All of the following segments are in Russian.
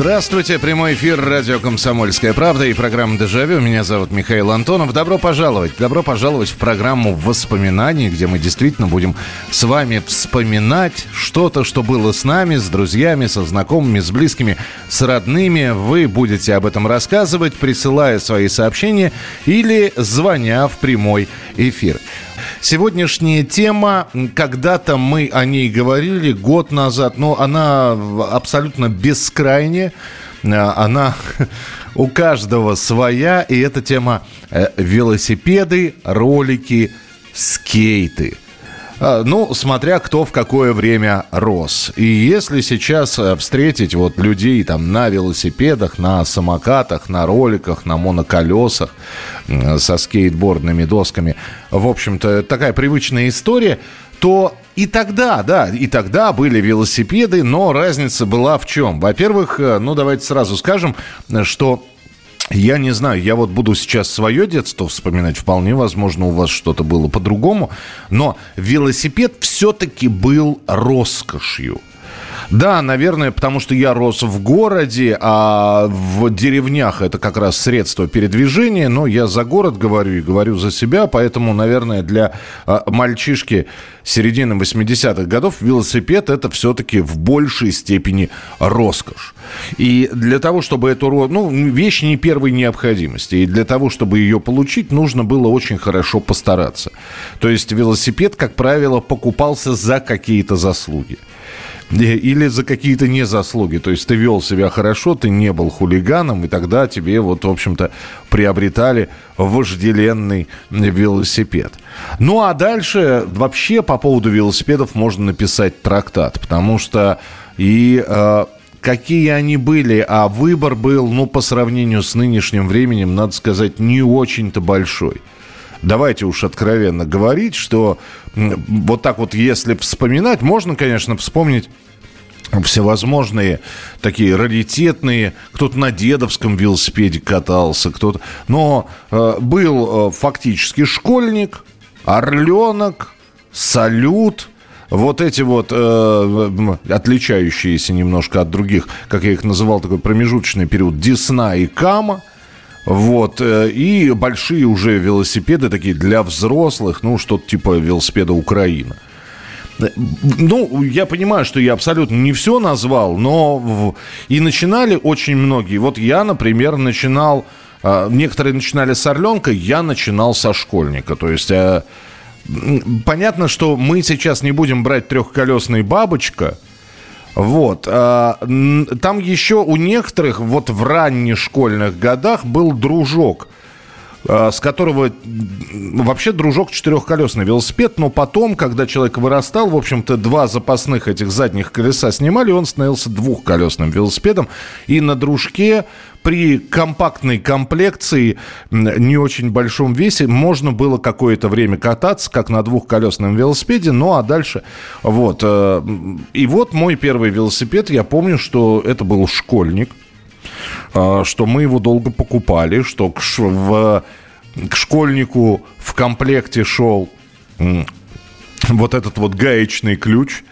Здравствуйте, прямой эфир радио «Комсомольская правда» и программа «Дежавю». Меня зовут Михаил Антонов. Добро пожаловать. Добро пожаловать в программу воспоминаний, где мы действительно будем с вами вспоминать что-то, что было с нами, с друзьями, со знакомыми, с близкими, с родными. Вы будете об этом рассказывать, присылая свои сообщения или звоня в прямой эфир. Сегодняшняя тема, когда-то мы о ней говорили год назад, но она абсолютно бескрайняя. Она у каждого своя, и эта тема э, велосипеды, ролики, скейты – ну, смотря кто в какое время рос. И если сейчас э, встретить вот людей там на велосипедах, на самокатах, на роликах, на моноколесах, со скейтбордными досками, в общем-то, такая привычная история, то и тогда, да, и тогда были велосипеды, но разница была в чем? Во-первых, э, ну давайте сразу скажем, что я не знаю, я вот буду сейчас свое детство вспоминать. Вполне возможно, у вас что-то было по-другому. Но велосипед все-таки был роскошью. Да, наверное, потому что я рос в городе, а в деревнях это как раз средство передвижения, но я за город говорю и говорю за себя, поэтому, наверное, для а, мальчишки середины 80-х годов велосипед это все-таки в большей степени роскошь. И для того, чтобы эту ну, вещь не первой необходимости, и для того, чтобы ее получить, нужно было очень хорошо постараться. То есть велосипед, как правило, покупался за какие-то заслуги. Или за какие-то незаслуги. То есть ты вел себя хорошо, ты не был хулиганом, и тогда тебе вот, в общем-то, приобретали вожделенный велосипед. Ну а дальше вообще по поводу велосипедов можно написать трактат, потому что и э, какие они были, а выбор был, ну, по сравнению с нынешним временем, надо сказать, не очень-то большой давайте уж откровенно говорить, что вот так вот, если вспоминать, можно, конечно, вспомнить всевозможные такие раритетные, кто-то на дедовском велосипеде катался, кто-то... Но э, был э, фактически школьник, орленок, салют, вот эти вот э, отличающиеся немножко от других, как я их называл, такой промежуточный период, Десна и Кама – вот. Э, и большие уже велосипеды такие для взрослых, ну, что-то типа велосипеда Украина. Ну, я понимаю, что я абсолютно не все назвал, но и начинали очень многие. Вот я, например, начинал, э, некоторые начинали с орленка, я начинал со школьника. То есть э, понятно, что мы сейчас не будем брать трехколесный бабочка – вот. А, там еще у некоторых вот в ранних школьных годах был дружок а, с которого вообще дружок четырехколесный велосипед, но потом, когда человек вырастал, в общем-то, два запасных этих задних колеса снимали, он становился двухколесным велосипедом. И на дружке при компактной комплекции, не очень большом весе, можно было какое-то время кататься, как на двухколесном велосипеде, ну а дальше вот. Э, и вот мой первый велосипед, я помню, что это был школьник, э, что мы его долго покупали, что к, в, к школьнику в комплекте шел вот этот вот гаечный ключ,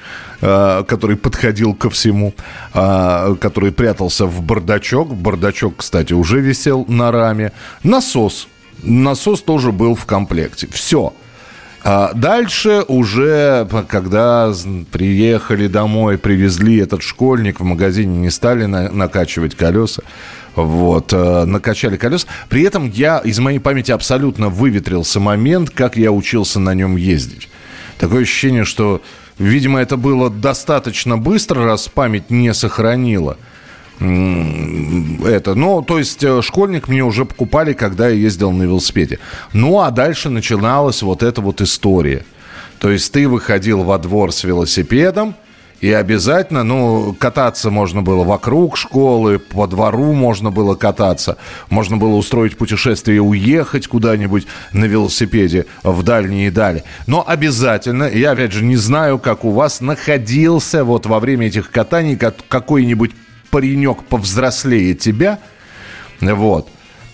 который подходил ко всему, э, который прятался в бардачок. Бардачок, кстати, уже висел на раме. Насос. Насос тоже был в комплекте. Все. А дальше уже, когда приехали домой, привезли этот школьник, в магазине не стали на, накачивать колеса. Вот, э, накачали колеса. При этом я из моей памяти абсолютно выветрился момент, как я учился на нем ездить. Такое ощущение, что, видимо, это было достаточно быстро, раз память не сохранила это. Ну, то есть э, школьник мне уже покупали, когда я ездил на велосипеде. Ну, а дальше начиналась вот эта вот история. То есть ты выходил во двор с велосипедом, И обязательно, ну, кататься можно было вокруг школы, по двору можно было кататься, можно было устроить путешествие, уехать куда-нибудь на велосипеде в дальние дали. Но обязательно, я опять же не знаю, как у вас находился вот во время этих катаний какой-нибудь паренек повзрослее тебя, вот,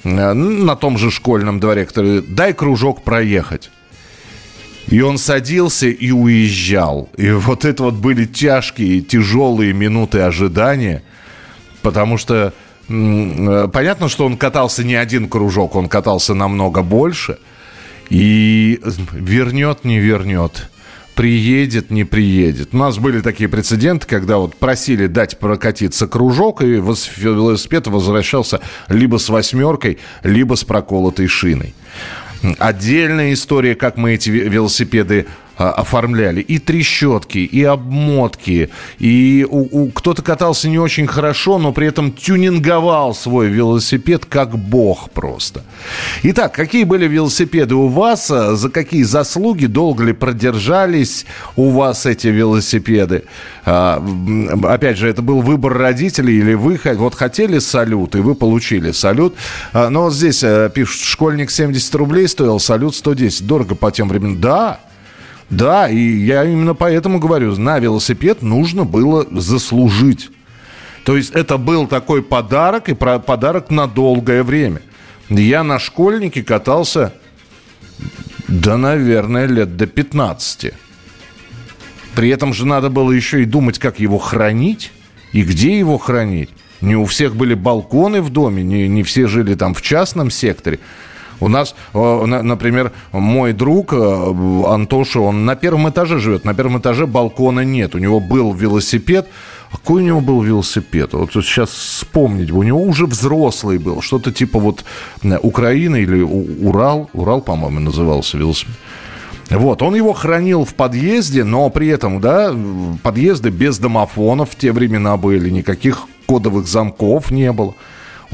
на том же школьном дворе, который дай кружок проехать. И он садился и уезжал. И вот это вот были тяжкие, тяжелые минуты ожидания, потому что э, понятно, что он катался не один кружок, он катался намного больше. И вернет, не вернет приедет, не приедет. У нас были такие прецеденты, когда вот просили дать прокатиться кружок, и велосипед возвращался либо с восьмеркой, либо с проколотой шиной. Отдельная история, как мы эти велосипеды оформляли. И трещотки, и обмотки, и у, у, кто-то катался не очень хорошо, но при этом тюнинговал свой велосипед как бог просто. Итак, какие были велосипеды у вас? А, за какие заслуги? Долго ли продержались у вас эти велосипеды? А, опять же, это был выбор родителей или вы вот хотели салют, и вы получили салют. Но вот здесь пишут, школьник 70 рублей стоил, салют 110. Дорого по тем временам. Да, да, и я именно поэтому говорю, на велосипед нужно было заслужить. То есть это был такой подарок, и подарок на долгое время. Я на школьнике катался, да, наверное, лет до 15. При этом же надо было еще и думать, как его хранить и где его хранить. Не у всех были балконы в доме, не, не все жили там в частном секторе. У нас, э, например, мой друг э, Антоша, он на первом этаже живет. На первом этаже балкона нет. У него был велосипед. Какой у него был велосипед? Вот сейчас вспомнить. У него уже взрослый был. Что-то типа вот э, Украина или Урал. Урал, по-моему, назывался велосипед. Вот, он его хранил в подъезде, но при этом, да, подъезды без домофонов в те времена были, никаких кодовых замков не было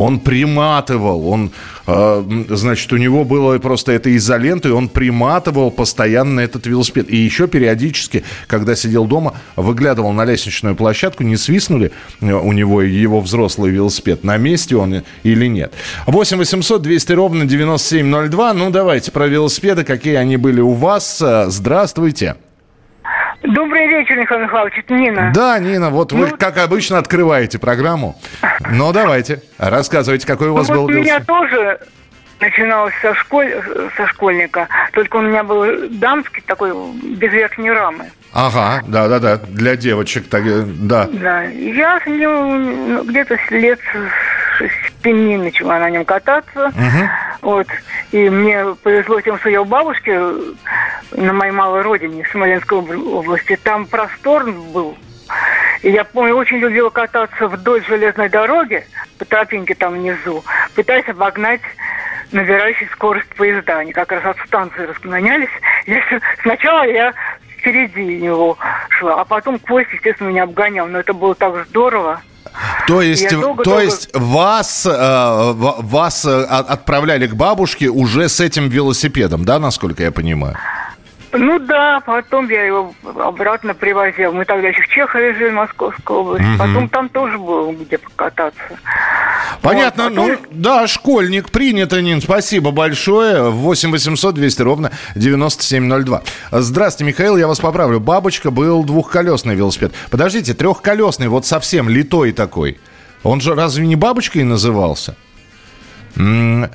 он приматывал, он, э, значит, у него было просто это изолента, и он приматывал постоянно этот велосипед. И еще периодически, когда сидел дома, выглядывал на лестничную площадку, не свистнули э, у него его взрослый велосипед, на месте он или нет. 8 800 200 ровно 9702. Ну, давайте про велосипеды, какие они были у вас. Э, здравствуйте. Добрый вечер, Михаил Михайлович, это Нина. Да, Нина, вот ну, вы, как обычно, открываете программу. Но давайте, рассказывайте, какой у вас ну, был вот У меня тоже начиналось со, школь, со школьника, только у меня был дамский такой, без верхней рамы. Ага, да-да-да, для девочек, так, э, да. Да, я с ним ну, где-то лет с семи начала на нем кататься. Угу. Вот. И мне повезло тем, что я у бабушки на моей малой родине, в Смоленской области. Там простор был. И я помню, очень любила кататься вдоль железной дороги, по тропинке там внизу, пытаясь обогнать набирающий скорость поезда. Они как раз от станции расклонялись. Я, сначала я впереди него шла, а потом поезд, естественно, меня обгонял. Но это было так здорово. То есть, долго, то долго... есть вас, э, вас э, отправляли к бабушке уже с этим велосипедом, да, насколько я понимаю? Ну да, потом я его обратно привозил. Мы тогда еще в Чехове жили, Московской области. Угу. Потом там тоже было где покататься. Понятно. Вот, потом... Ну, да, школьник. Принято, Нин. Спасибо большое. 8 800 200 ровно 9702. Здравствуйте, Михаил. Я вас поправлю. Бабочка был двухколесный велосипед. Подождите, трехколесный, вот совсем литой такой. Он же разве не бабочкой назывался? -м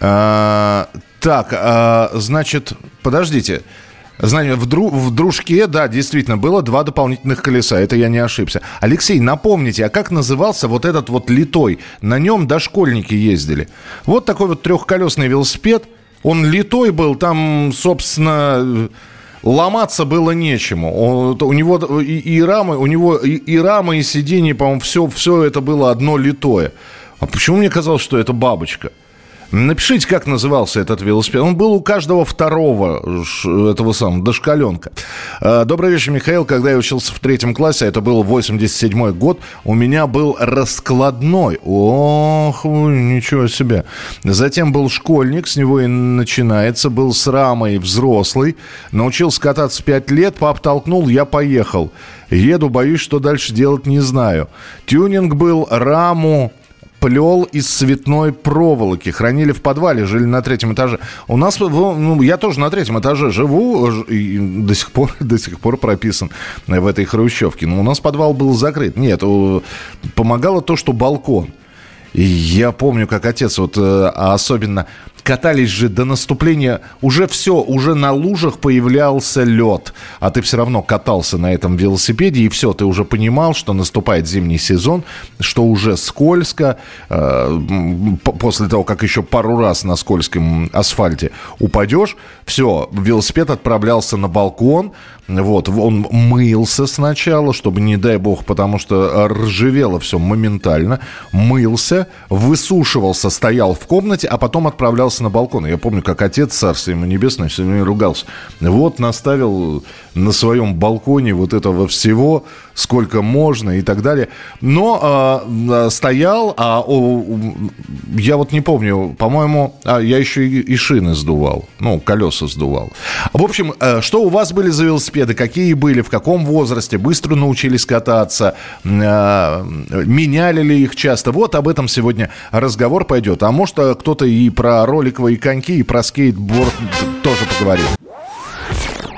а, так, а, значит, подождите. Знаете, в, дру, в дружке, да, действительно, было два дополнительных колеса, это я не ошибся. Алексей, напомните, а как назывался вот этот вот литой? На нем дошкольники ездили. Вот такой вот трехколесный велосипед, он литой был, там, собственно, ломаться было нечему. Он, у него и, и рамы, у него и, и рамы, и сиденье, по-моему, все, все это было одно литое. А почему мне казалось, что это бабочка? Напишите, как назывался этот велосипед. Он был у каждого второго этого самого дошкаленка. А, добрый вечер, Михаил. Когда я учился в третьем классе, это был 87 год, у меня был раскладной. Ох, ничего себе. Затем был школьник, с него и начинается. Был с рамой взрослый. Научился кататься в 5 лет, пап толкнул, я поехал. Еду, боюсь, что дальше делать не знаю. Тюнинг был, раму, плел из цветной проволоки. Хранили в подвале, жили на третьем этаже. У нас, ну, я тоже на третьем этаже живу, и до сих пор, до сих пор прописан в этой хрущевке. Но у нас подвал был закрыт. Нет, помогало то, что балкон. И я помню, как отец, вот, э, а особенно катались же до наступления, уже все, уже на лужах появлялся лед, а ты все равно катался на этом велосипеде, и все, ты уже понимал, что наступает зимний сезон, что уже скользко, э, после того, как еще пару раз на скользком асфальте упадешь, все, велосипед отправлялся на балкон, вот, он мылся сначала, чтобы, не дай бог, потому что ржавело все моментально, мылся, высушивался, стоял в комнате, а потом отправлялся на балкон. Я помню, как отец, царство ему небесное, все время ругался. Вот наставил на своем балконе вот этого всего, сколько можно и так далее. Но э, стоял, а о, я вот не помню, по-моему, а, я еще и, и шины сдувал, ну, колеса сдувал. В общем, э, что у вас были за велосипеды, какие были, в каком возрасте, быстро научились кататься, э, меняли ли их часто? Вот об этом сегодня разговор пойдет. А может, кто-то и про роликовые коньки, и про скейтборд тоже поговорит.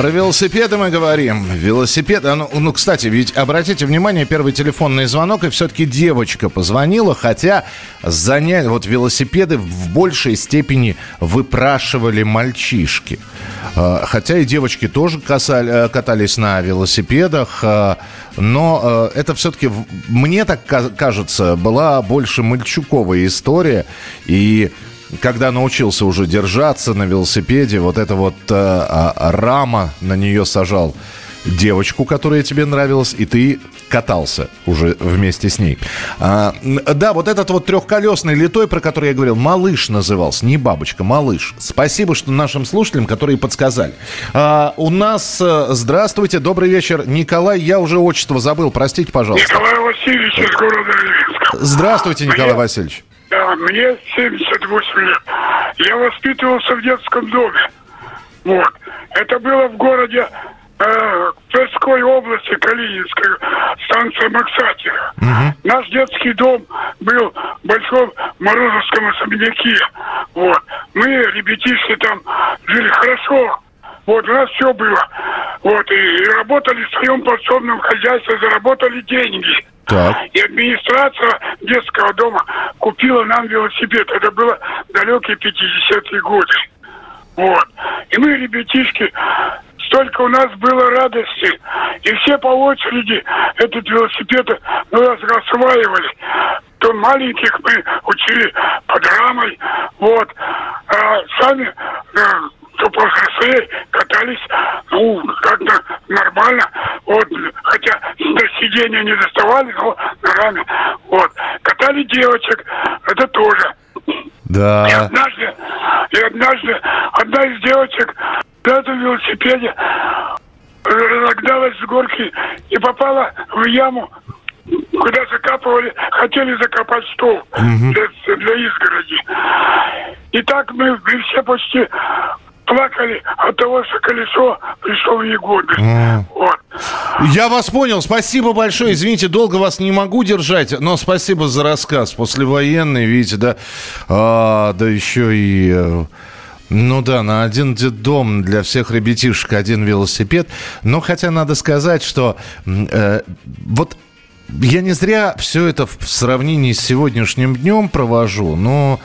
Про велосипеды мы говорим. Велосипед. А ну, ну, кстати, ведь обратите внимание, первый телефонный звонок, и все-таки девочка позвонила, хотя занять вот велосипеды в большей степени выпрашивали мальчишки. А, хотя и девочки тоже касали, э, катались на велосипедах, а, но э, это все-таки, мне так кажется, была больше мальчуковая история. И когда научился уже держаться на велосипеде, вот эта вот э, а, рама на нее сажал девочку, которая тебе нравилась, и ты катался уже вместе с ней. А, да, вот этот вот трехколесный литой, про который я говорил, малыш назывался, не бабочка, малыш. Спасибо, что нашим слушателям, которые подсказали. А, у нас, э, здравствуйте, добрый вечер, Николай, я уже отчество забыл, простите, пожалуйста. Николай Васильевич из города Ленинска. Здравствуйте, Николай Мне... Васильевич. Да, мне 78 лет. Я воспитывался в детском доме. Вот. Это было в городе э, Тверской области, Калининской, станция Максатина. Угу. Наш детский дом был в Большом Морозовском особняке. Вот. Мы, ребятишки, там жили хорошо. Вот, у нас все было. Вот, и, и работали в своем подсобном хозяйстве, заработали деньги. Так. И администрация детского дома купила нам велосипед. Это было далекие 50-е годы. Вот. И мы, ребятишки, столько у нас было радости. И все по очереди этот велосипед ну, нас осваивали. То маленьких мы учили под рамой. Вот. А сами э, то повзрослее катались, ну, как-то нормально. Вот, хотя до сидения не доставали, но ногами. Вот. Катали девочек, это тоже. Да. И однажды, и однажды одна из девочек на этом велосипеде разогналась с горки и попала в яму, куда закапывали, хотели закопать стол угу. для, для изгороди. И так мы, мы все почти плакали от того, что колесо пришло в негодность. Mm. Вот. Я вас понял. Спасибо большое. Извините, долго вас не могу держать, но спасибо за рассказ. Послевоенный, видите, да, а, да еще и... Э, ну да, на один дом для всех ребятишек один велосипед. Но хотя надо сказать, что э, вот я не зря все это в сравнении с сегодняшним днем провожу, но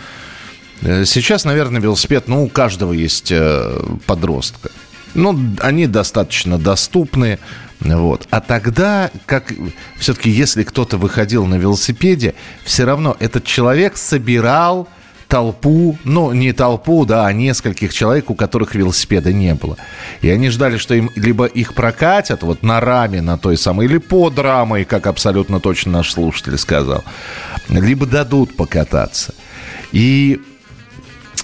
сейчас, наверное, велосипед, ну, у каждого есть э, подростка. Ну, они достаточно доступны. Вот. А тогда, как все-таки, если кто-то выходил на велосипеде, все равно этот человек собирал толпу, ну, не толпу, да, а нескольких человек, у которых велосипеда не было. И они ждали, что им либо их прокатят вот на раме, на той самой, или под рамой, как абсолютно точно наш слушатель сказал, либо дадут покататься. И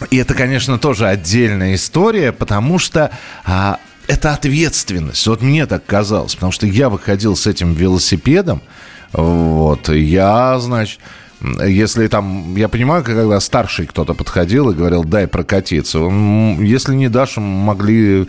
и это, конечно, тоже отдельная история, потому что а, это ответственность. Вот мне так казалось, потому что я выходил с этим велосипедом, вот, я, значит, если там, я понимаю, когда старший кто-то подходил и говорил, дай прокатиться, если не дашь, могли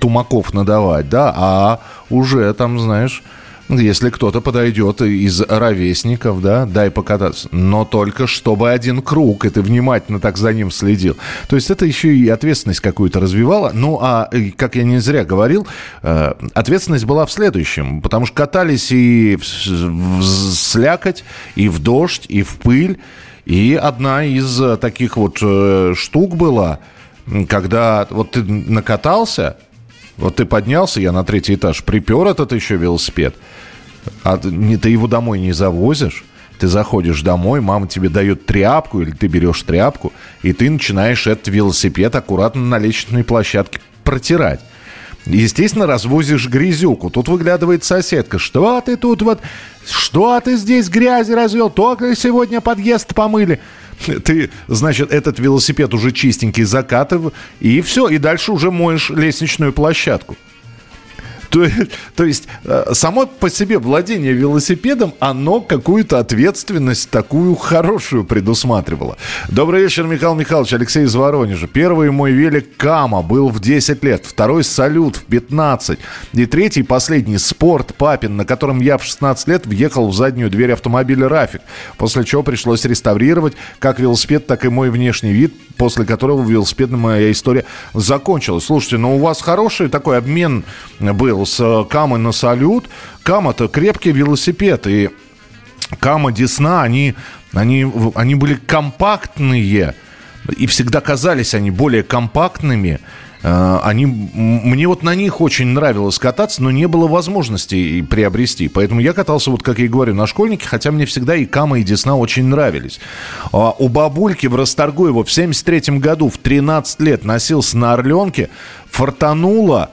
тумаков надавать, да, а уже там, знаешь, если кто-то подойдет из ровесников, да, дай покататься. Но только чтобы один круг, и ты внимательно так за ним следил. То есть это еще и ответственность какую-то развивала. Ну, а, как я не зря говорил, э, ответственность была в следующем. Потому что катались и в слякоть, и в дождь, и в пыль. И одна из таких вот э, штук была, когда вот ты накатался, вот ты поднялся, я на третий этаж, припер этот еще велосипед, а не, ты его домой не завозишь, ты заходишь домой, мама тебе дает тряпку, или ты берешь тряпку, и ты начинаешь этот велосипед аккуратно на лестничной площадке протирать. Естественно, развозишь грязюку. Тут выглядывает соседка. Что ты тут вот... Что ты здесь грязи развел? Только сегодня подъезд помыли. Ты, значит, этот велосипед уже чистенький закатываешь, и все, и дальше уже моешь лестничную площадку. То, то есть э, само по себе владение велосипедом, оно какую-то ответственность такую хорошую предусматривало. Добрый вечер, Михаил Михайлович, Алексей из Воронежа. Первый мой велик Кама был в 10 лет, второй Салют в 15, и третий, последний Спорт Папин, на котором я в 16 лет въехал в заднюю дверь автомобиля Рафик, после чего пришлось реставрировать как велосипед, так и мой внешний вид, после которого велосипедная моя история закончилась. Слушайте, ну у вас хороший такой обмен был с э, Камой на Салют. Кама-то крепкий велосипед, и Кама Десна, они, они, они были компактные, и всегда казались они более компактными, Э, они, мне вот на них очень нравилось кататься, но не было возможности приобрести. Поэтому я катался, вот как я и говорю, на школьнике, хотя мне всегда и Кама, и Десна очень нравились. А у бабульки в Расторгуево в 73 году в 13 лет носился на Орленке, фортануло,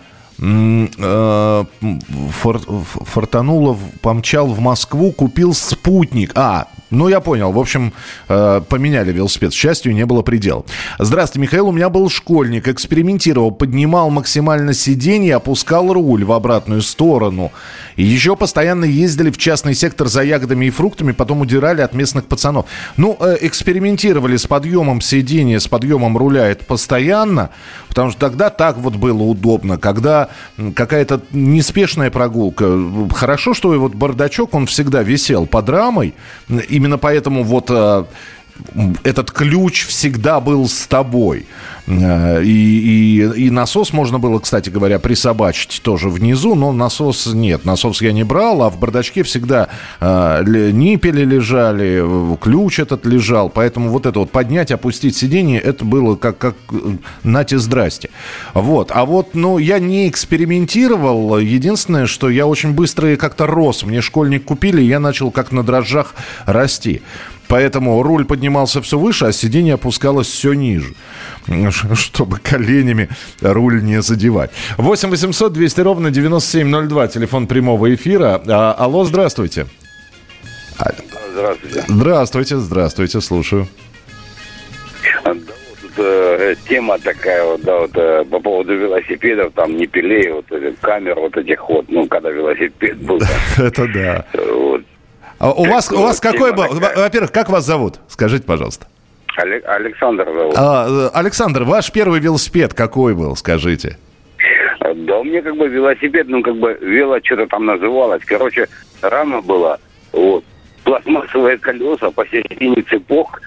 фортануло, помчал в Москву, купил спутник. А, ну, я понял. В общем, э, поменяли велосипед. К счастью, не было предела. Здравствуйте, Михаил. У меня был школьник. Экспериментировал. Поднимал максимально сиденье, опускал руль в обратную сторону. И еще постоянно ездили в частный сектор за ягодами и фруктами, потом удирали от местных пацанов. Ну, э, экспериментировали с подъемом сиденья, с подъемом руля. Это постоянно. Потому что тогда так вот было удобно. Когда какая-то неспешная прогулка. Хорошо, что вот бардачок, он всегда висел под рамой. И именно поэтому вот э, этот ключ всегда был с тобой. Э, и, и, и насос можно было, кстати говоря, присобачить тоже внизу, но насос нет. Насос я не брал, а в бардачке всегда э, ниппели лежали, ключ этот лежал. Поэтому вот это вот поднять, опустить сиденье, это было как, как э, нате здрасте. Вот. А вот, ну, я не экспериментировал. Единственное, что я очень быстро как-то рос. Мне школьник купили, и я начал как на дрожжах расти. Поэтому руль поднимался все выше, а сиденье опускалось все ниже чтобы коленями руль не задевать. 8 800 200 ровно 9702, телефон прямого эфира. А, алло, здравствуйте. Здравствуйте. Здравствуйте, здравствуйте, слушаю. Да, вот тут э, тема такая вот, да, вот э, по поводу велосипедов, там не пилей, вот э, камер вот этих вот, ну, когда велосипед был. Это да. Вот. А у вас, у вас какой был? Во-первых, как вас зовут? Скажите, пожалуйста. Александр зовут. А, э, Александр, ваш первый велосипед какой был, скажите? Да у меня как бы велосипед, ну как бы вело что-то там называлось. Короче, рама была, вот, пластмассовые колеса, посередине цепок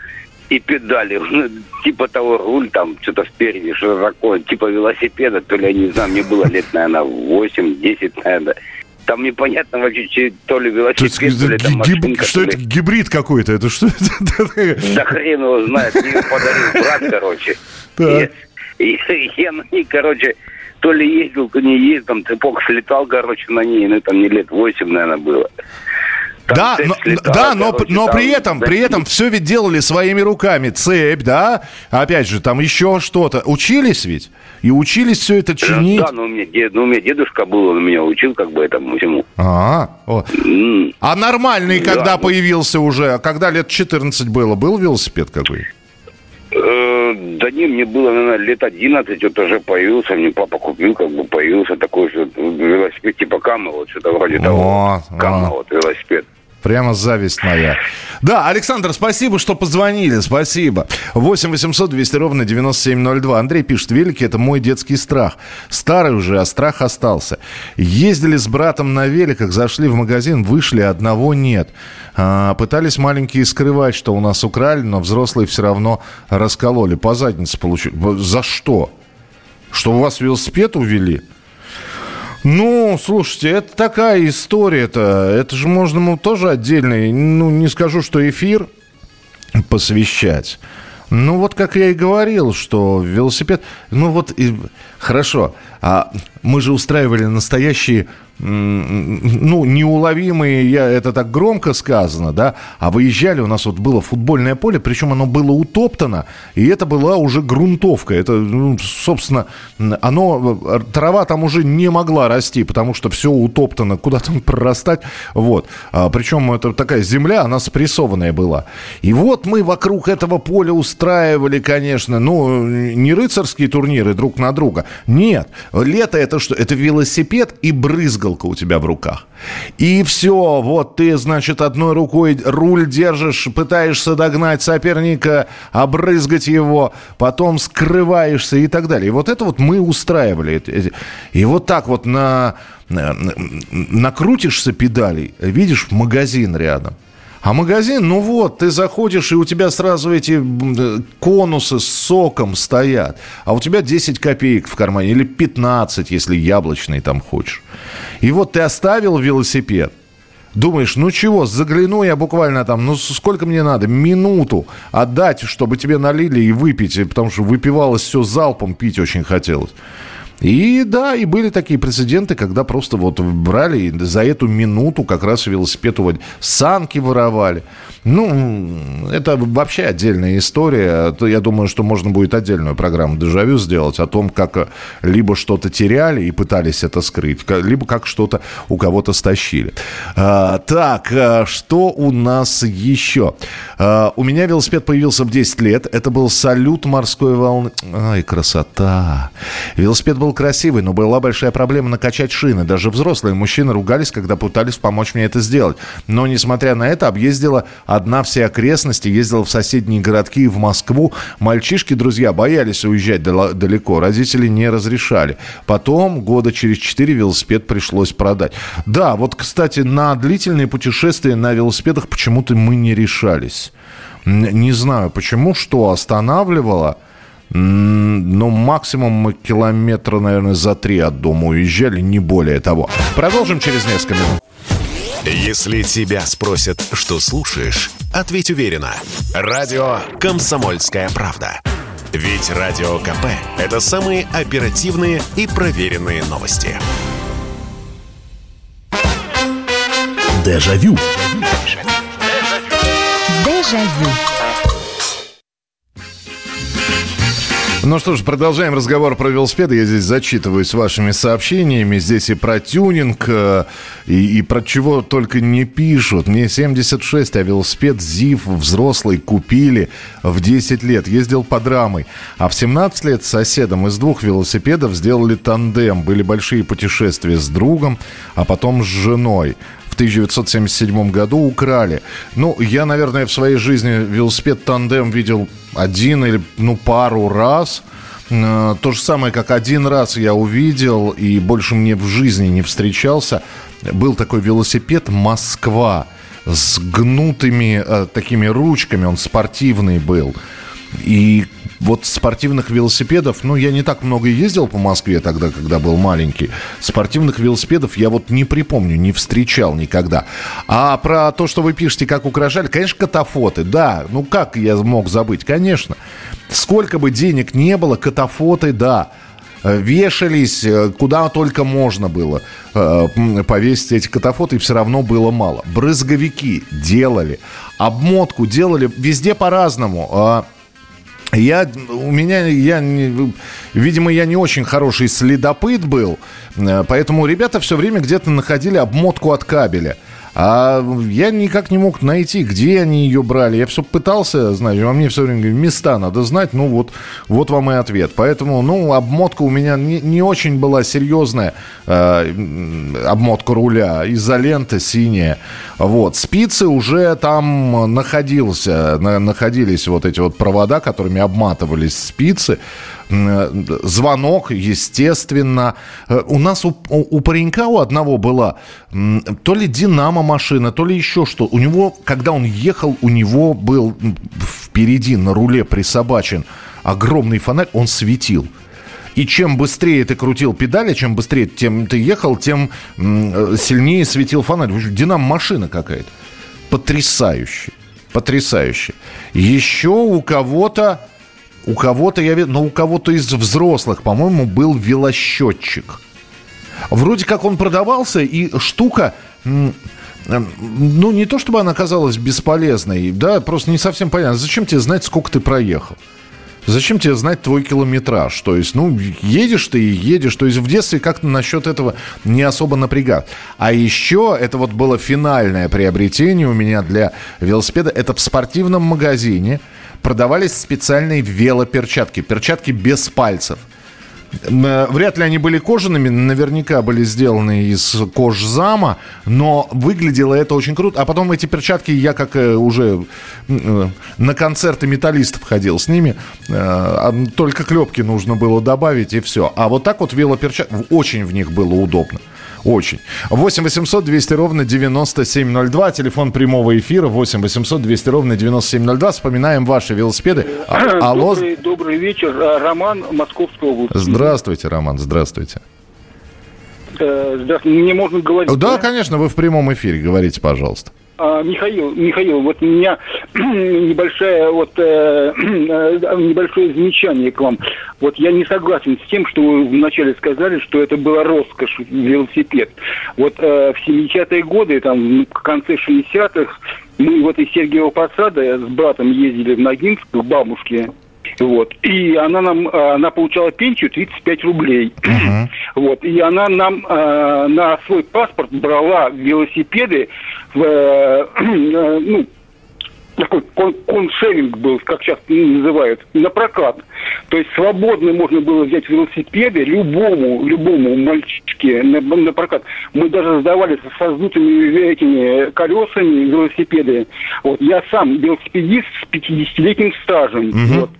и педали. Ну, типа того руль там, что-то спереди, что-то такое, типа велосипеда, то ли, я не знаю, мне было лет, наверное, 8-10, наверное. Там непонятно вообще, то ли велосипед, то, есть, то ли это машинка. Что это, гибрид какой-то? Это что это? Да хрен его знает, мне подарил брат, короче. Так. И, и, и, короче, то ли ездил, то не ездил, там цепок слетал, короче, на ней, ну, там не лет 8, наверное, было. Там да, но, слетала, да, но, короче, но при этом, при этом все ведь делали своими руками. Цепь, да, опять же, там еще что-то. Учились ведь? И учились все это чинить? Да, но у меня, дед, ну, у меня дедушка был, он меня учил как бы этому всему. А, о. Mm. а нормальный, да, когда ну... появился уже, а когда лет 14 было, был велосипед какой? Э, да не, мне было, наверное, лет 11, вот уже появился, мне папа купил, как бы появился такой же велосипед типа Кама, вот что-то вроде того. Кама, вот велосипед. Прямо зависть моя. Да, Александр, спасибо, что позвонили. Спасибо. 8 800 200 ровно 9702. Андрей пишет, велики – это мой детский страх. Старый уже, а страх остался. Ездили с братом на великах, зашли в магазин, вышли, одного нет. А, пытались маленькие скрывать, что у нас украли, но взрослые все равно раскололи. По заднице получили. За что? Что у вас велосипед увели? Ну, слушайте, это такая история-то. Это же можно ему тоже отдельный, ну, не скажу, что эфир посвящать. Ну, вот как я и говорил, что велосипед... Ну, вот, и, хорошо, а мы же устраивали настоящие ну, неуловимые, я, это так громко сказано, да, а выезжали, у нас вот было футбольное поле, причем оно было утоптано, и это была уже грунтовка, это, ну, собственно, оно, трава там уже не могла расти, потому что все утоптано, куда там прорастать, вот, а, причем это такая земля, она спрессованная была, и вот мы вокруг этого поля устраивали, конечно, ну, не рыцарские турниры друг на друга, нет, лето это что, это велосипед и брызг брызгалка у тебя в руках. И все, вот ты, значит, одной рукой руль держишь, пытаешься догнать соперника, обрызгать его, потом скрываешься и так далее. И вот это вот мы устраивали. И вот так вот на, накрутишься педалей, видишь магазин рядом. А магазин, ну вот, ты заходишь, и у тебя сразу эти конусы с соком стоят. А у тебя 10 копеек в кармане, или 15, если яблочный там хочешь. И вот ты оставил велосипед, Думаешь, ну чего, загляну я буквально там, ну сколько мне надо, минуту отдать, чтобы тебе налили и выпить, потому что выпивалось все залпом, пить очень хотелось. И да, и были такие прецеденты, когда просто вот брали за эту минуту как раз велосипед уводили. Санки воровали. Ну, это вообще отдельная история. Я думаю, что можно будет отдельную программу «Дежавю» сделать о том, как либо что-то теряли и пытались это скрыть, либо как что-то у кого-то стащили. А, так, а, что у нас еще? А, у меня велосипед появился в 10 лет. Это был салют морской волны. Ай, красота. Велосипед был красивый, но была большая проблема накачать шины. Даже взрослые мужчины ругались, когда пытались помочь мне это сделать. Но, несмотря на это, объездила одна все окрестности, ездила в соседние городки и в Москву. Мальчишки, друзья, боялись уезжать далеко. Родители не разрешали. Потом, года через четыре, велосипед пришлось продать. Да, вот, кстати, на длительные путешествия на велосипедах почему-то мы не решались. Не знаю почему, что останавливало. Ну, максимум мы километра, наверное, за три от дома уезжали, не более того. Продолжим через несколько минут. Если тебя спросят, что слушаешь, ответь уверенно. Радио «Комсомольская правда». Ведь Радио КП – это самые оперативные и проверенные новости. Дежавю. Дежавю. Ну что ж, продолжаем разговор про велосипеды. Я здесь зачитываюсь вашими сообщениями. Здесь и про тюнинг, э, и, и про чего только не пишут. Мне 76, а велосипед ЗИФ взрослый купили в 10 лет. Ездил по драмой. А в 17 лет с соседом из двух велосипедов сделали тандем. Были большие путешествия с другом, а потом с женой в 1977 году украли. Ну, я, наверное, в своей жизни велосипед тандем видел один или, ну, пару раз. Э, то же самое, как один раз я увидел и больше мне в жизни не встречался. Был такой велосипед «Москва» с гнутыми э, такими ручками, он спортивный был. И вот спортивных велосипедов, ну, я не так много ездил по Москве тогда, когда был маленький. Спортивных велосипедов я вот не припомню, не встречал никогда. А про то, что вы пишете, как украшали, конечно, катафоты, да. Ну, как я мог забыть? Конечно. Сколько бы денег не было, катафоты, да. вешались, куда только можно было повесить эти катафоты, и все равно было мало. Брызговики делали, обмотку делали везде по-разному. Я, у меня, я, видимо, я не очень хороший следопыт был, поэтому ребята все время где-то находили обмотку от кабеля. А я никак не мог найти, где они ее брали. Я все пытался, знать, а мне все время говорят, места надо знать. Ну вот, вот вам и ответ. Поэтому, ну, обмотка у меня не, не очень была серьезная. Э, обмотка руля, изолента синяя. Вот, спицы уже там находился, на, находились вот эти вот провода, которыми обматывались спицы. Звонок, естественно. Э, у нас у, у паренька у одного была то ли Динамо машина, то ли еще что. У него, когда он ехал, у него был впереди на руле присобачен огромный фонарь, он светил. И чем быстрее ты крутил педали, чем быстрее тем ты ехал, тем э, сильнее светил фонарь. Динамо машина какая-то. Потрясающе. Потрясающе. Еще у кого-то у кого-то, я видел, но у кого-то из взрослых, по-моему, был велосчетчик. Вроде как он продавался, и штука ну, не то чтобы она казалась бесполезной, да, просто не совсем понятно. Зачем тебе знать, сколько ты проехал? Зачем тебе знать твой километраж? То есть, ну, едешь ты и едешь. То есть, в детстве как-то насчет этого не особо напрягал. А еще, это вот было финальное приобретение у меня для велосипеда. Это в спортивном магазине – продавались специальные велоперчатки, перчатки без пальцев. Э, вряд ли они были кожаными, наверняка были сделаны из кожзама, но выглядело это очень круто. А потом эти перчатки я как э, уже э, на концерты металлистов ходил с ними, а только клепки нужно было добавить и все. А вот так вот велоперчатки, очень в них было удобно. Очень. 8 800 200 ровно 9702. Телефон прямого эфира 8 800 200 ровно 9702. Вспоминаем ваши велосипеды. А, алло. Добрый, добрый вечер. А, Роман, Московская область. Здравствуйте, Роман, здравствуйте. Э, здравствуйте. Мне можно говорить? Да, да, конечно, вы в прямом эфире. Говорите, пожалуйста. А, Михаил, Михаил, вот у меня небольшая вот э, э, небольшое замечание к вам. Вот я не согласен с тем, что вы вначале сказали, что это была роскошь велосипед. Вот э, в 70-е годы, там в конце 60-х, мы вот из Сергиева Посада с братом ездили в Ногинск к бабушке вот. И она нам, она получала пенсию 35 рублей. Uh-huh. Вот. И она нам э, на свой паспорт брала велосипеды в, э, ну, такой коншеринг был, как сейчас называют, на прокат. То есть свободно можно было взять велосипеды любому, любому мальчишке на, на прокат. Мы даже сдавали со сдутыми этими колесами велосипеды. Вот. Я сам велосипедист с 50-летним стажем. Угу. Вот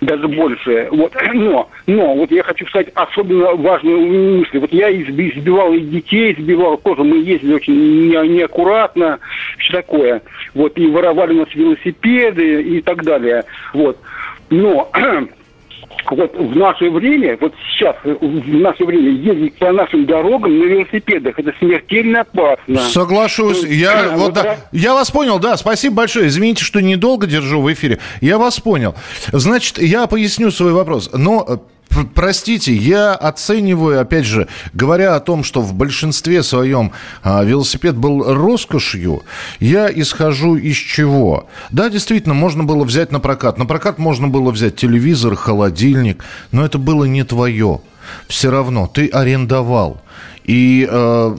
даже больше. Вот. Но, но, вот я хочу сказать особенно важную мысль. Вот я избивал и детей, избивал тоже. Мы ездили очень не, неаккуратно, все такое. Вот, и воровали у нас велосипеды и так далее. Вот. Но вот в наше время, вот сейчас, в наше время ездить по нашим дорогам на велосипедах, это смертельно опасно. Соглашусь. Я, вот, да, я вас понял, да, спасибо большое. Извините, что недолго держу в эфире. Я вас понял. Значит, я поясню свой вопрос. Но Простите, я оцениваю, опять же, говоря о том, что в большинстве своем а, велосипед был роскошью, я исхожу из чего? Да, действительно, можно было взять на прокат. На прокат можно было взять телевизор, холодильник, но это было не твое. Все равно ты арендовал. И э,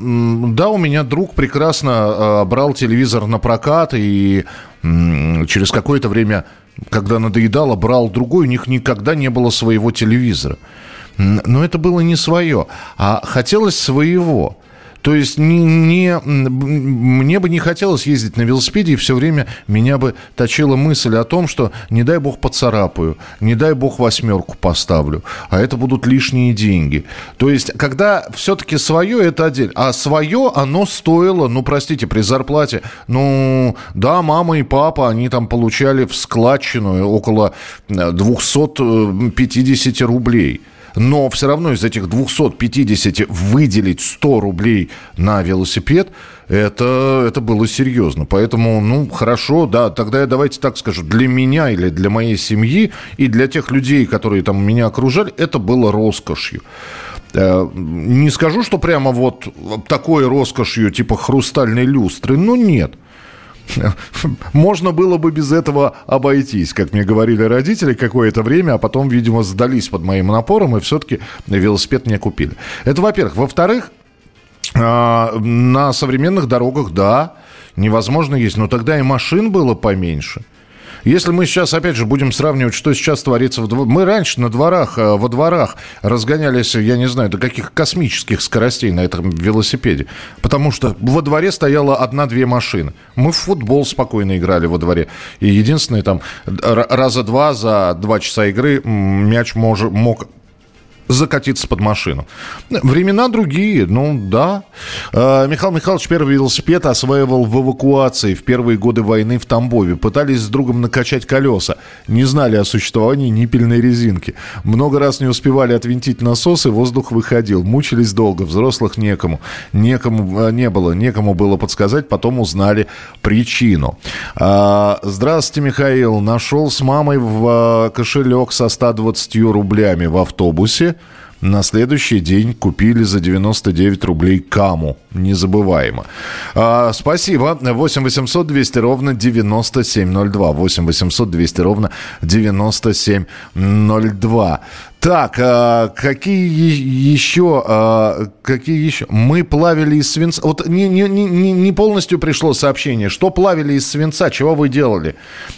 да, у меня друг прекрасно э, брал телевизор на прокат и э, через какое-то время когда надоедало, брал другой, у них никогда не было своего телевизора. Но это было не свое, а хотелось своего. То есть не, не, мне бы не хотелось ездить на велосипеде, и все время меня бы точила мысль о том, что не дай бог поцарапаю, не дай бог восьмерку поставлю, а это будут лишние деньги. То есть, когда все-таки свое, это отдельно. А свое, оно стоило, ну, простите, при зарплате, ну, да, мама и папа, они там получали в складчину около 250 рублей. Но все равно из этих 250 выделить 100 рублей на велосипед, это, это было серьезно. Поэтому, ну, хорошо, да, тогда я давайте так скажу, для меня или для моей семьи и для тех людей, которые там меня окружали, это было роскошью. Э, не скажу, что прямо вот такой роскошью, типа хрустальной люстры, но нет. Можно было бы без этого обойтись, как мне говорили родители какое-то время, а потом, видимо, сдались под моим напором и все-таки велосипед мне купили. Это, во-первых. Во-вторых, а, на современных дорогах, да, невозможно есть, но тогда и машин было поменьше. Если мы сейчас, опять же, будем сравнивать, что сейчас творится в дворах. Мы раньше на дворах, э, во дворах разгонялись, я не знаю, до каких космических скоростей на этом велосипеде. Потому что во дворе стояла одна-две машины. Мы в футбол спокойно играли во дворе. И единственное, там, раза два за два часа игры мяч мож, мог закатиться под машину. Времена другие, ну да. А, Михаил Михайлович первый велосипед осваивал в эвакуации в первые годы войны в Тамбове. Пытались с другом накачать колеса. Не знали о существовании ниппельной резинки. Много раз не успевали отвинтить насос, и воздух выходил. Мучились долго, взрослых некому. Некому а, не было, некому было подсказать, потом узнали причину. А, здравствуйте, Михаил. Нашел с мамой в кошелек со 120 рублями в автобусе. На следующий день купили за 99 рублей каму. Незабываемо. А, спасибо. 8 800 200 ровно 9702. 8 800 200 ровно 9702. Так, а, какие еще, а, какие еще? Мы плавили из свинца. Вот не, не, не, не полностью пришло сообщение. Что плавили из свинца? Чего вы делали?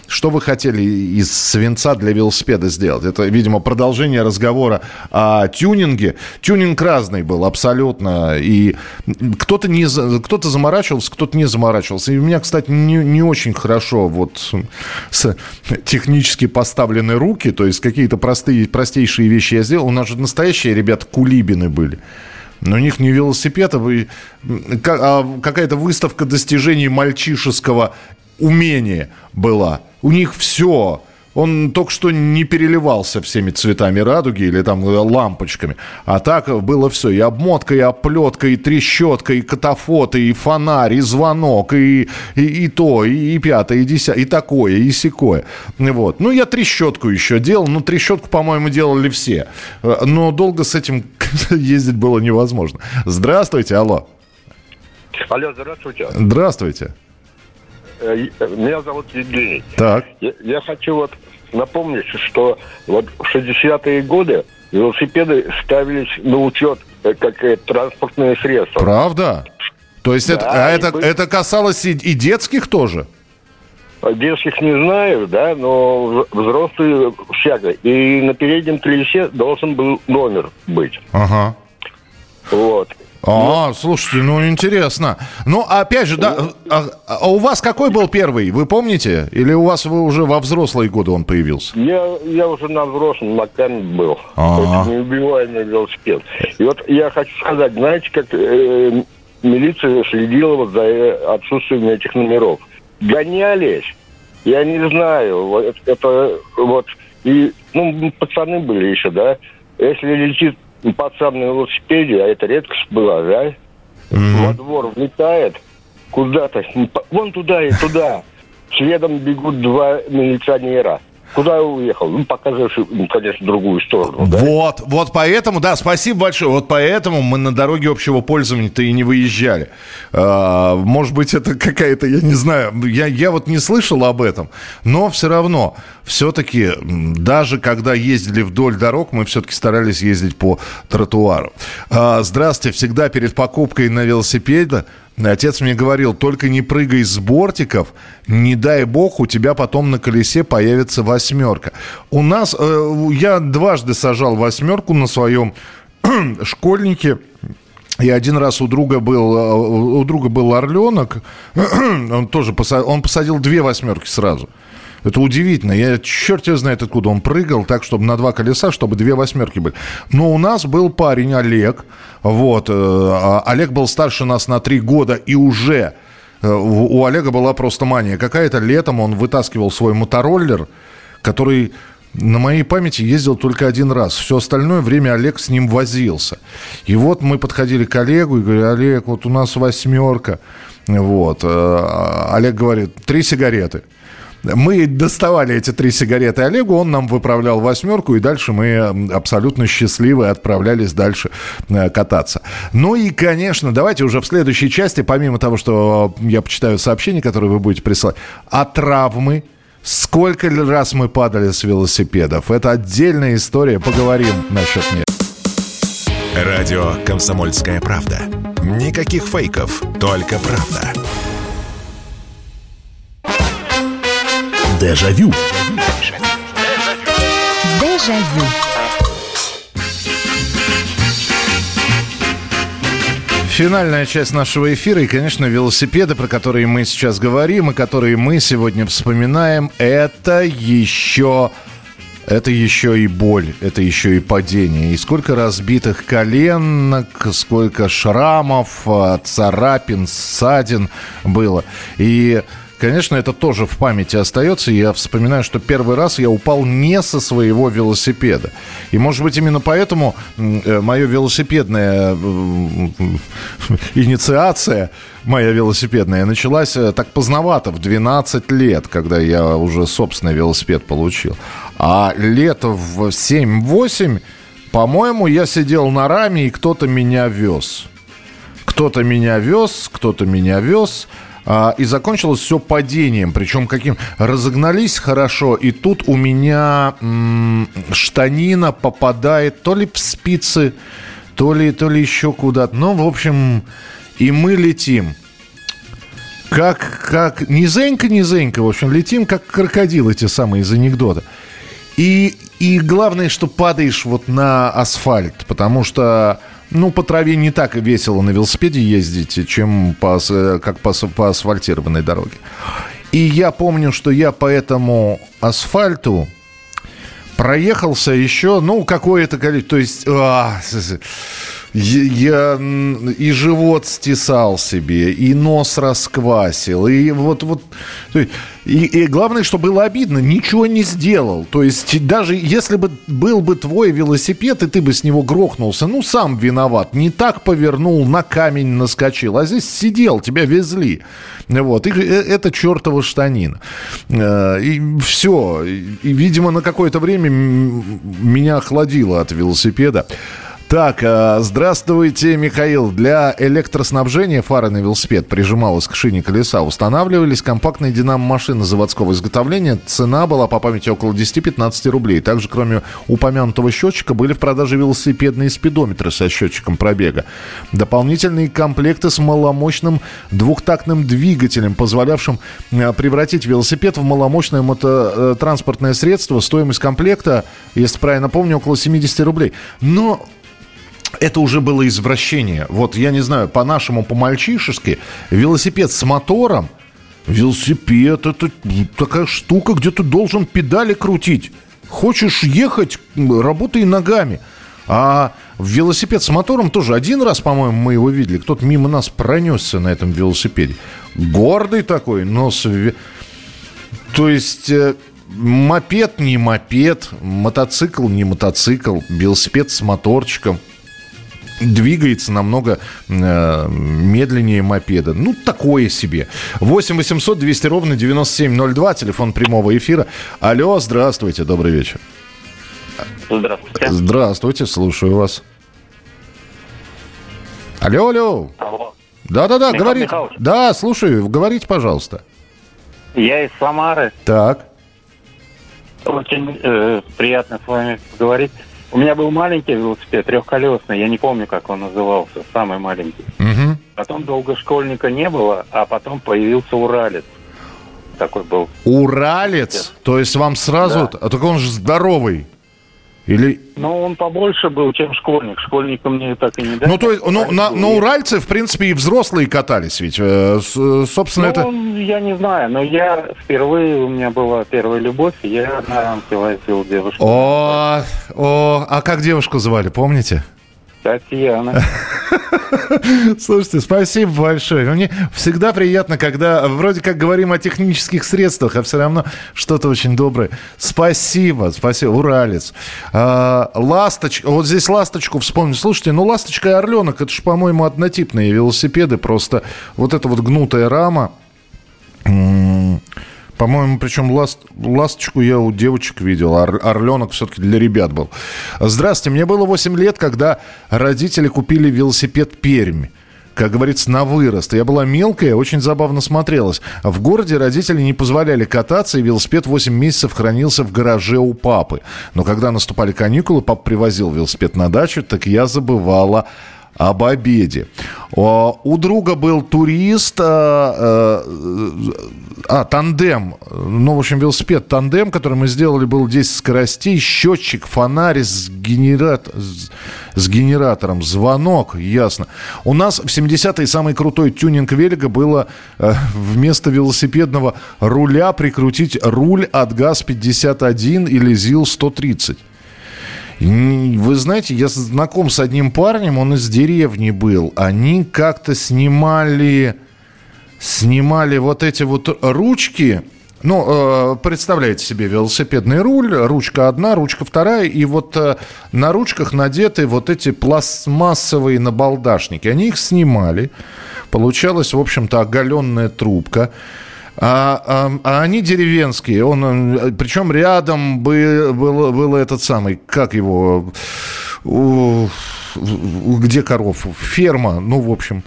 Что вы хотели из свинца для велосипеда сделать? Это, видимо, продолжение разговора о тюнинге. Тюнинг разный был абсолютно. И кто-то не, кто-то заморачивался, кто-то не заморачивался. И у меня, кстати, не, не очень хорошо вот с технически поставлены руки, то есть какие-то простые, простейшие вещи я сделал. У нас же настоящие ребята кулибины были. Но у них не велосипед, а, а какая-то выставка достижений мальчишеского умения была. У них все он только что не переливался всеми цветами радуги или там лампочками. А так было все. И обмотка, и оплетка, и трещотка, и катафот, и фонарь, и звонок, и, и, и то, и, и пятое, и десятое, и такое, и секое. Вот. Ну, я трещотку еще делал. Ну, трещотку, по-моему, делали все. Но долго с этим ездить было невозможно. Здравствуйте, алло. Алло, здравствуйте. Здравствуйте. Э, меня зовут Евгений. Так. Я, я хочу вот напомнить, что вот в 60-е годы велосипеды ставились на учет э, как транспортное средство. Правда? То есть да, это, а это, были... это касалось и, и детских тоже? Детских не знаю, да, но взрослые всяко. И на переднем колесе должен был номер быть. Ага. Вот. А, ну, слушайте, ну интересно. Ну, опять же, да, а, а у вас какой был первый, вы помните? Или у вас вы уже во взрослые годы он появился? Я, я уже на взрослом Макаме был. А-а-а. Неубиваемый велосипед. И вот я хочу сказать, знаете, как э, милиция следила вот за э, отсутствием этих номеров. Гонялись, я не знаю, вот это вот, и, ну, пацаны были еще, да, если летит пацан на велосипеде, а это редкость была, да? Mm-hmm. Во двор влетает куда-то, вон туда и туда. Следом бегут два милиционера. Куда я уехал? Ну, показываешь, ну, конечно, другую сторону. Да? Вот, вот поэтому, да, спасибо большое. Вот поэтому мы на дороге общего пользования-то и не выезжали. А, может быть, это какая-то, я не знаю, я, я вот не слышал об этом, но все равно, все-таки, даже когда ездили вдоль дорог, мы все-таки старались ездить по тротуару. А, здравствуйте, всегда перед покупкой на велосипеде Отец мне говорил, только не прыгай с бортиков, не дай бог, у тебя потом на колесе появится восьмерка. У нас, э, я дважды сажал восьмерку на своем школьнике. И один раз у друга был, э, у друга был орленок, он тоже посадил, он посадил две восьмерки сразу. Это удивительно. Я черт его знает, откуда он прыгал, так, чтобы на два колеса, чтобы две восьмерки были. Но у нас был парень Олег. Вот. Э, а Олег был старше нас на три года и уже э, у Олега была просто мания какая-то. Летом он вытаскивал свой мотороллер, который на моей памяти ездил только один раз. Все остальное время Олег с ним возился. И вот мы подходили к Олегу и говорю, Олег, вот у нас восьмерка. Вот. Э, Олег говорит, три сигареты. Мы доставали эти три сигареты Олегу, он нам выправлял восьмерку, и дальше мы абсолютно счастливы отправлялись дальше э, кататься. Ну и, конечно, давайте уже в следующей части, помимо того, что я почитаю сообщения, которые вы будете присылать, а травмы, Сколько раз мы падали с велосипедов? Это отдельная история. Поговорим насчет нее. Радио «Комсомольская правда». Никаких фейков, только правда. Дежавю. Дежавю. Финальная часть нашего эфира и, конечно, велосипеды, про которые мы сейчас говорим и которые мы сегодня вспоминаем, это еще это еще и боль, это еще и падение. И сколько разбитых коленок, сколько шрамов, царапин, ссадин было. И конечно, это тоже в памяти остается. Я вспоминаю, что первый раз я упал не со своего велосипеда. И, может быть, именно поэтому э, мое велосипедная инициация, моя велосипедная, началась э, так поздновато, в 12 лет, когда я уже собственный велосипед получил. А лет в 7-8, по-моему, я сидел на раме, и кто-то меня вез. Кто-то меня вез, кто-то меня вез. А, и закончилось все падением. Причем каким? Разогнались хорошо, и тут у меня м- штанина попадает то ли в спицы, то ли, то ли еще куда-то. Ну, в общем, и мы летим. Как, как, низенько, низенько, в общем, летим, как крокодилы те самые из анекдота. И, и главное, что падаешь вот на асфальт, потому что ну, по траве не так весело на велосипеде ездить, чем по, как по, по асфальтированной дороге. И я помню, что я по этому асфальту проехался еще, ну, какое-то количество. То есть, а, я и живот стесал себе, и нос расквасил, и вот, вот, и, и главное, что было обидно, ничего не сделал. То есть даже если бы был бы твой велосипед, и ты бы с него грохнулся, ну, сам виноват, не так повернул, на камень наскочил, а здесь сидел, тебя везли. Вот, и э, это чертова штанина. Э, и все. И, видимо, на какое-то время меня охладило от велосипеда. Так, э, здравствуйте, Михаил. Для электроснабжения фары на велосипед прижималась к шине колеса. Устанавливались компактные динамо-машины заводского изготовления. Цена была по памяти около 10-15 рублей. Также, кроме упомянутого счетчика, были в продаже велосипедные спидометры со счетчиком пробега. Дополнительные комплекты с маломощным двухтактным двигателем, позволявшим э, превратить велосипед в маломощное мототранспортное э, средство. Стоимость комплекта, если правильно помню, около 70 рублей. Но это уже было извращение. Вот, я не знаю, по-нашему, по-мальчишески, велосипед с мотором, велосипед – это такая штука, где ты должен педали крутить. Хочешь ехать, работай ногами. А велосипед с мотором тоже один раз, по-моему, мы его видели. Кто-то мимо нас пронесся на этом велосипеде. Гордый такой, но... С... То есть... Э, мопед не мопед, мотоцикл не мотоцикл, велосипед с моторчиком – двигается намного э, медленнее мопеда. Ну, такое себе. 8 800 200 ровно 9702, телефон прямого эфира. Алло, здравствуйте, добрый вечер. Здравствуйте. Здравствуйте, слушаю вас. Алло, алло. Алло. Да-да-да, говорите. Да, слушаю, говорите, пожалуйста. Я из Самары. Так. Очень э, приятно с вами поговорить. У меня был маленький велосипед, трехколесный, я не помню, как он назывался, самый маленький. Угу. Потом долго школьника не было, а потом появился Уралец. Такой был. Уралец? То есть вам сразу... Да. А только он же здоровый. Или... Ну, он побольше был, чем школьник. Школьника мне так и не дали. Ну, то есть, ну, на, на Уральце, в принципе, и взрослые катались ведь. Э, собственно, ну, это... я не знаю, но я впервые, у меня была первая любовь, и я на рамке возил девушку. О, о, а как девушку звали, помните? Татьяна. Слушайте, спасибо большое. Мне всегда приятно, когда вроде как говорим о технических средствах, а все равно что-то очень доброе. Спасибо, спасибо. Уралец. А, ласточка. Вот здесь ласточку вспомню. Слушайте, ну ласточка и орленок, это же, по-моему, однотипные велосипеды. Просто вот эта вот гнутая рама. По-моему, причем ласт, ласточку я у девочек видел, ор, орленок все-таки для ребят был. Здравствуйте, мне было 8 лет, когда родители купили велосипед «Пермь» как говорится, на вырост. Я была мелкая, очень забавно смотрелась. В городе родители не позволяли кататься, и велосипед 8 месяцев хранился в гараже у папы. Но когда наступали каникулы, папа привозил велосипед на дачу, так я забывала об обеде. У друга был турист, а, а, тандем, ну, в общем, велосипед тандем, который мы сделали, был 10 скоростей, счетчик, фонарь с, генерат... с генератором, звонок, ясно. У нас в 70-е самый крутой тюнинг велика было э, вместо велосипедного руля прикрутить руль от ГАЗ-51 или ЗИЛ-130. Вы знаете, я знаком с одним парнем, он из деревни был. Они как-то снимали, снимали вот эти вот ручки. Ну, э, представляете себе велосипедный руль, ручка одна, ручка вторая, и вот э, на ручках надеты вот эти пластмассовые набалдашники. Они их снимали. Получалась, в общем-то, оголенная трубка. А, а, а они деревенские. Он, причем рядом был, был, был этот самый, как его, у, где коров? Ферма, ну, в общем.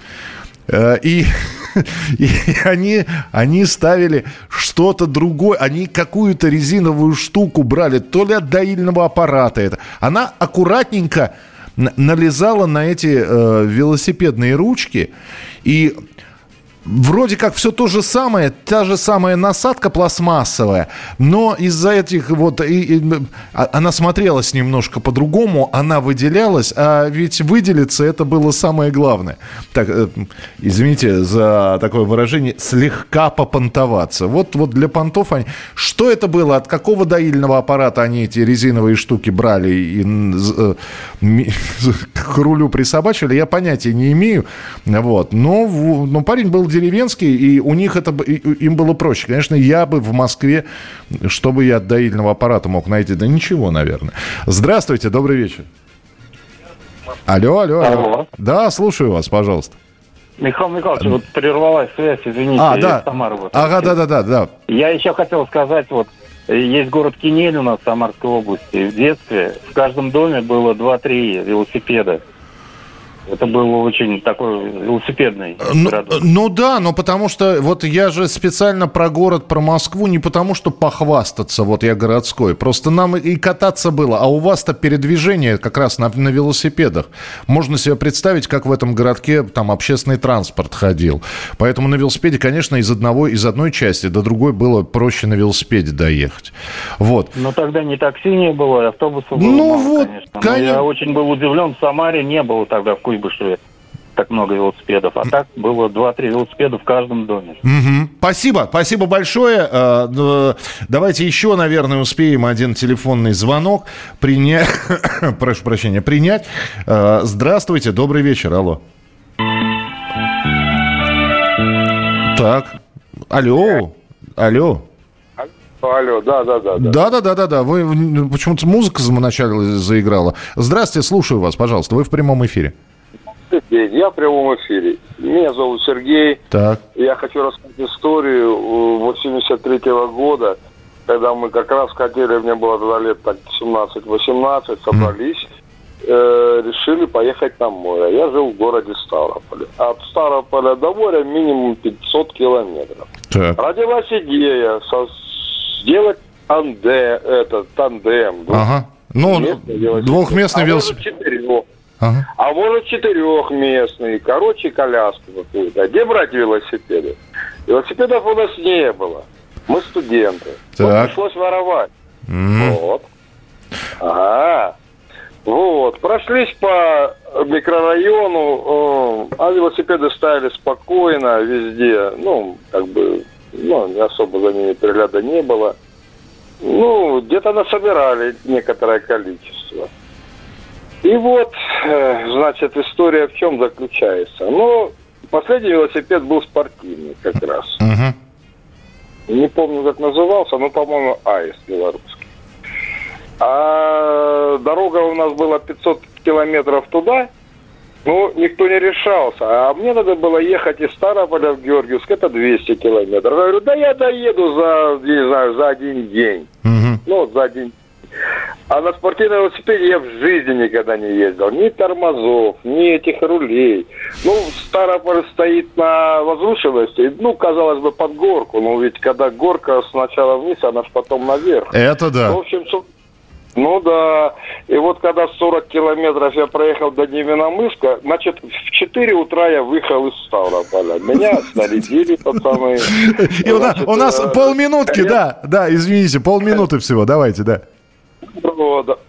Э, и, и они, они ставили что-то другое. Они какую-то резиновую штуку брали, то ли от доильного аппарата это. Она аккуратненько налезала на эти э, велосипедные ручки. И вроде как все то же самое, та же самая насадка пластмассовая, но из-за этих вот... И, и, а, она смотрелась немножко по-другому, она выделялась, а ведь выделиться это было самое главное. Так, э, извините за такое выражение, слегка попонтоваться. Вот, вот для понтов они... Что это было? От какого доильного аппарата они эти резиновые штуки брали и э, к рулю присобачили, я понятия не имею. Вот. Но, но парень был деревенские, и у них это им было проще. Конечно, я бы в Москве, чтобы я от доильного аппарата мог найти, да ничего, наверное. Здравствуйте, добрый вечер. Алло, алло, алло. алло. Да, слушаю вас, пожалуйста. Михаил Михайлович, вот прервалась связь, извините, а, да. Самара. Вот. Ага, да, да, да, да. Я еще хотел сказать, вот, есть город Кинель у нас в Самарской области. В детстве в каждом доме было 2-3 велосипеда. Это было очень такой велосипедный ну, ну да, но потому что вот я же специально про город, про Москву, не потому что похвастаться, вот я городской. Просто нам и кататься было, а у вас-то передвижение как раз на, на велосипедах. Можно себе представить, как в этом городке там общественный транспорт ходил. Поэтому на велосипеде, конечно, из одного, из одной части до другой было проще на велосипеде доехать. Вот. Но тогда не такси не было, автобусов было ну, мало, вот, конечно. конечно. я очень был удивлен, в Самаре не было тогда в Куйбышеве так много велосипедов. А так было 2-3 велосипеда в каждом доме. Угу. Спасибо, спасибо большое. Э, давайте еще, наверное, успеем один телефонный звонок принять. Прошу прощения, принять. Э, здравствуйте, добрый вечер, алло. Так, алло, алло. Алло, да, да, да. Да, да, да, да, да. Вы почему-то музыка вначале заиграла. Здравствуйте, слушаю вас, пожалуйста. Вы в прямом эфире. Я в прямом эфире. Меня зовут Сергей. Так. Я хочу рассказать историю 83 -го года, когда мы как раз хотели, мне было тогда лет так 17-18, собрались, mm. э, решили поехать на море. Я жил в городе Ставрополе. От Ставрополя до моря минимум 500 километров. Так. Родилась идея со, сделать танде, этот тандем. Ага. Ну, двухместный а велосипед. Ага. А может четырехместный, короче, коляску какую-то. Где брать велосипеды? Велосипедов у нас не было. Мы студенты. Так. Вот пришлось воровать. Mm. Вот. Ага. Вот. Прошлись по микрорайону, а велосипеды стояли спокойно везде. Ну, как бы, ну, не особо за ними пригляда не было. Ну, где-то насобирали некоторое количество. И вот, э, значит, история в чем заключается. Ну, последний велосипед был спортивный как раз. Угу. Не помню, как назывался, но, по-моему, Аист белорусский. А дорога у нас была 500 километров туда, ну, никто не решался. А мне надо было ехать из Старополя в Георгиевск, это 200 километров. Я говорю, да я доеду за, не знаю, за один день. Угу. Ну, за один а на спортивном велосипеде я в жизни никогда не ездил. Ни тормозов, ни этих рулей. Ну, Старополь стоит на возвышенности, ну, казалось бы, под горку. Но ведь когда горка сначала вниз, она же потом наверх. Это да. В общем, ну да. И вот когда 40 километров я проехал до Невиномыска, значит, в 4 утра я выехал из Ставрополя. Меня снарядили пацаны. И у нас э, полминутки, да, да, извините, полминуты всего, давайте, да.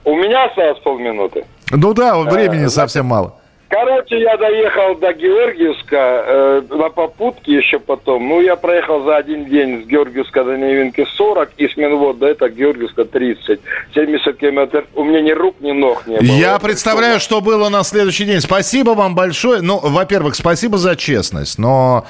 У меня осталось полминуты. Ну да, времени э, совсем мало. Короче, я доехал до Георгиевска э, на попутке еще потом. Ну, я проехал за один день с Георгиевска до Невинки 40, и с Минвод до этого Георгиевска 30. 70 километров. У меня ни рук, ни ног не было. Я представляю, что было на следующий день. Спасибо вам большое. Ну, во-первых, спасибо за честность, но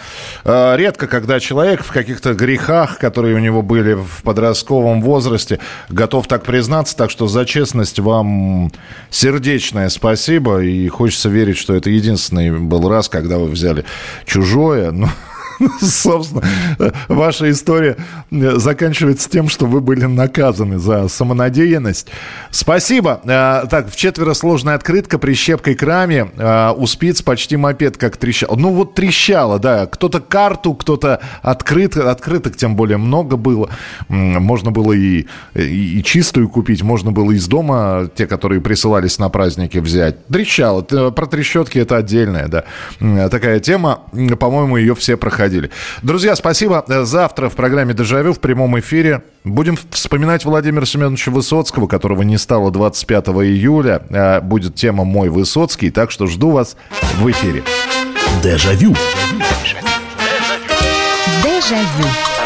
э, редко, когда человек в каких-то грехах, которые у него были в подростковом возрасте, готов так признаться. Так что за честность вам сердечное спасибо, и хочется верить верить, что это единственный был раз, когда вы взяли чужое. Ну, собственно, ваша история заканчивается тем, что вы были наказаны за самонадеянность. Спасибо. А, так, в четверо сложная открытка, прищепкой к раме. А, у спиц почти мопед как трещал. Ну, вот трещало, да. Кто-то карту, кто-то открыт, открыток тем более много было. Можно было и, и, и чистую купить, можно было из дома, те, которые присылались на праздники, взять. Трещало. Про трещотки это отдельная, да. Такая тема. По-моему, ее все проходили проходили. Друзья, спасибо. Завтра в программе «Дежавю» в прямом эфире будем вспоминать Владимира Семеновича Высоцкого, которого не стало 25 июля. А будет тема «Мой Высоцкий», так что жду вас в эфире. Дежавю. Дежавю.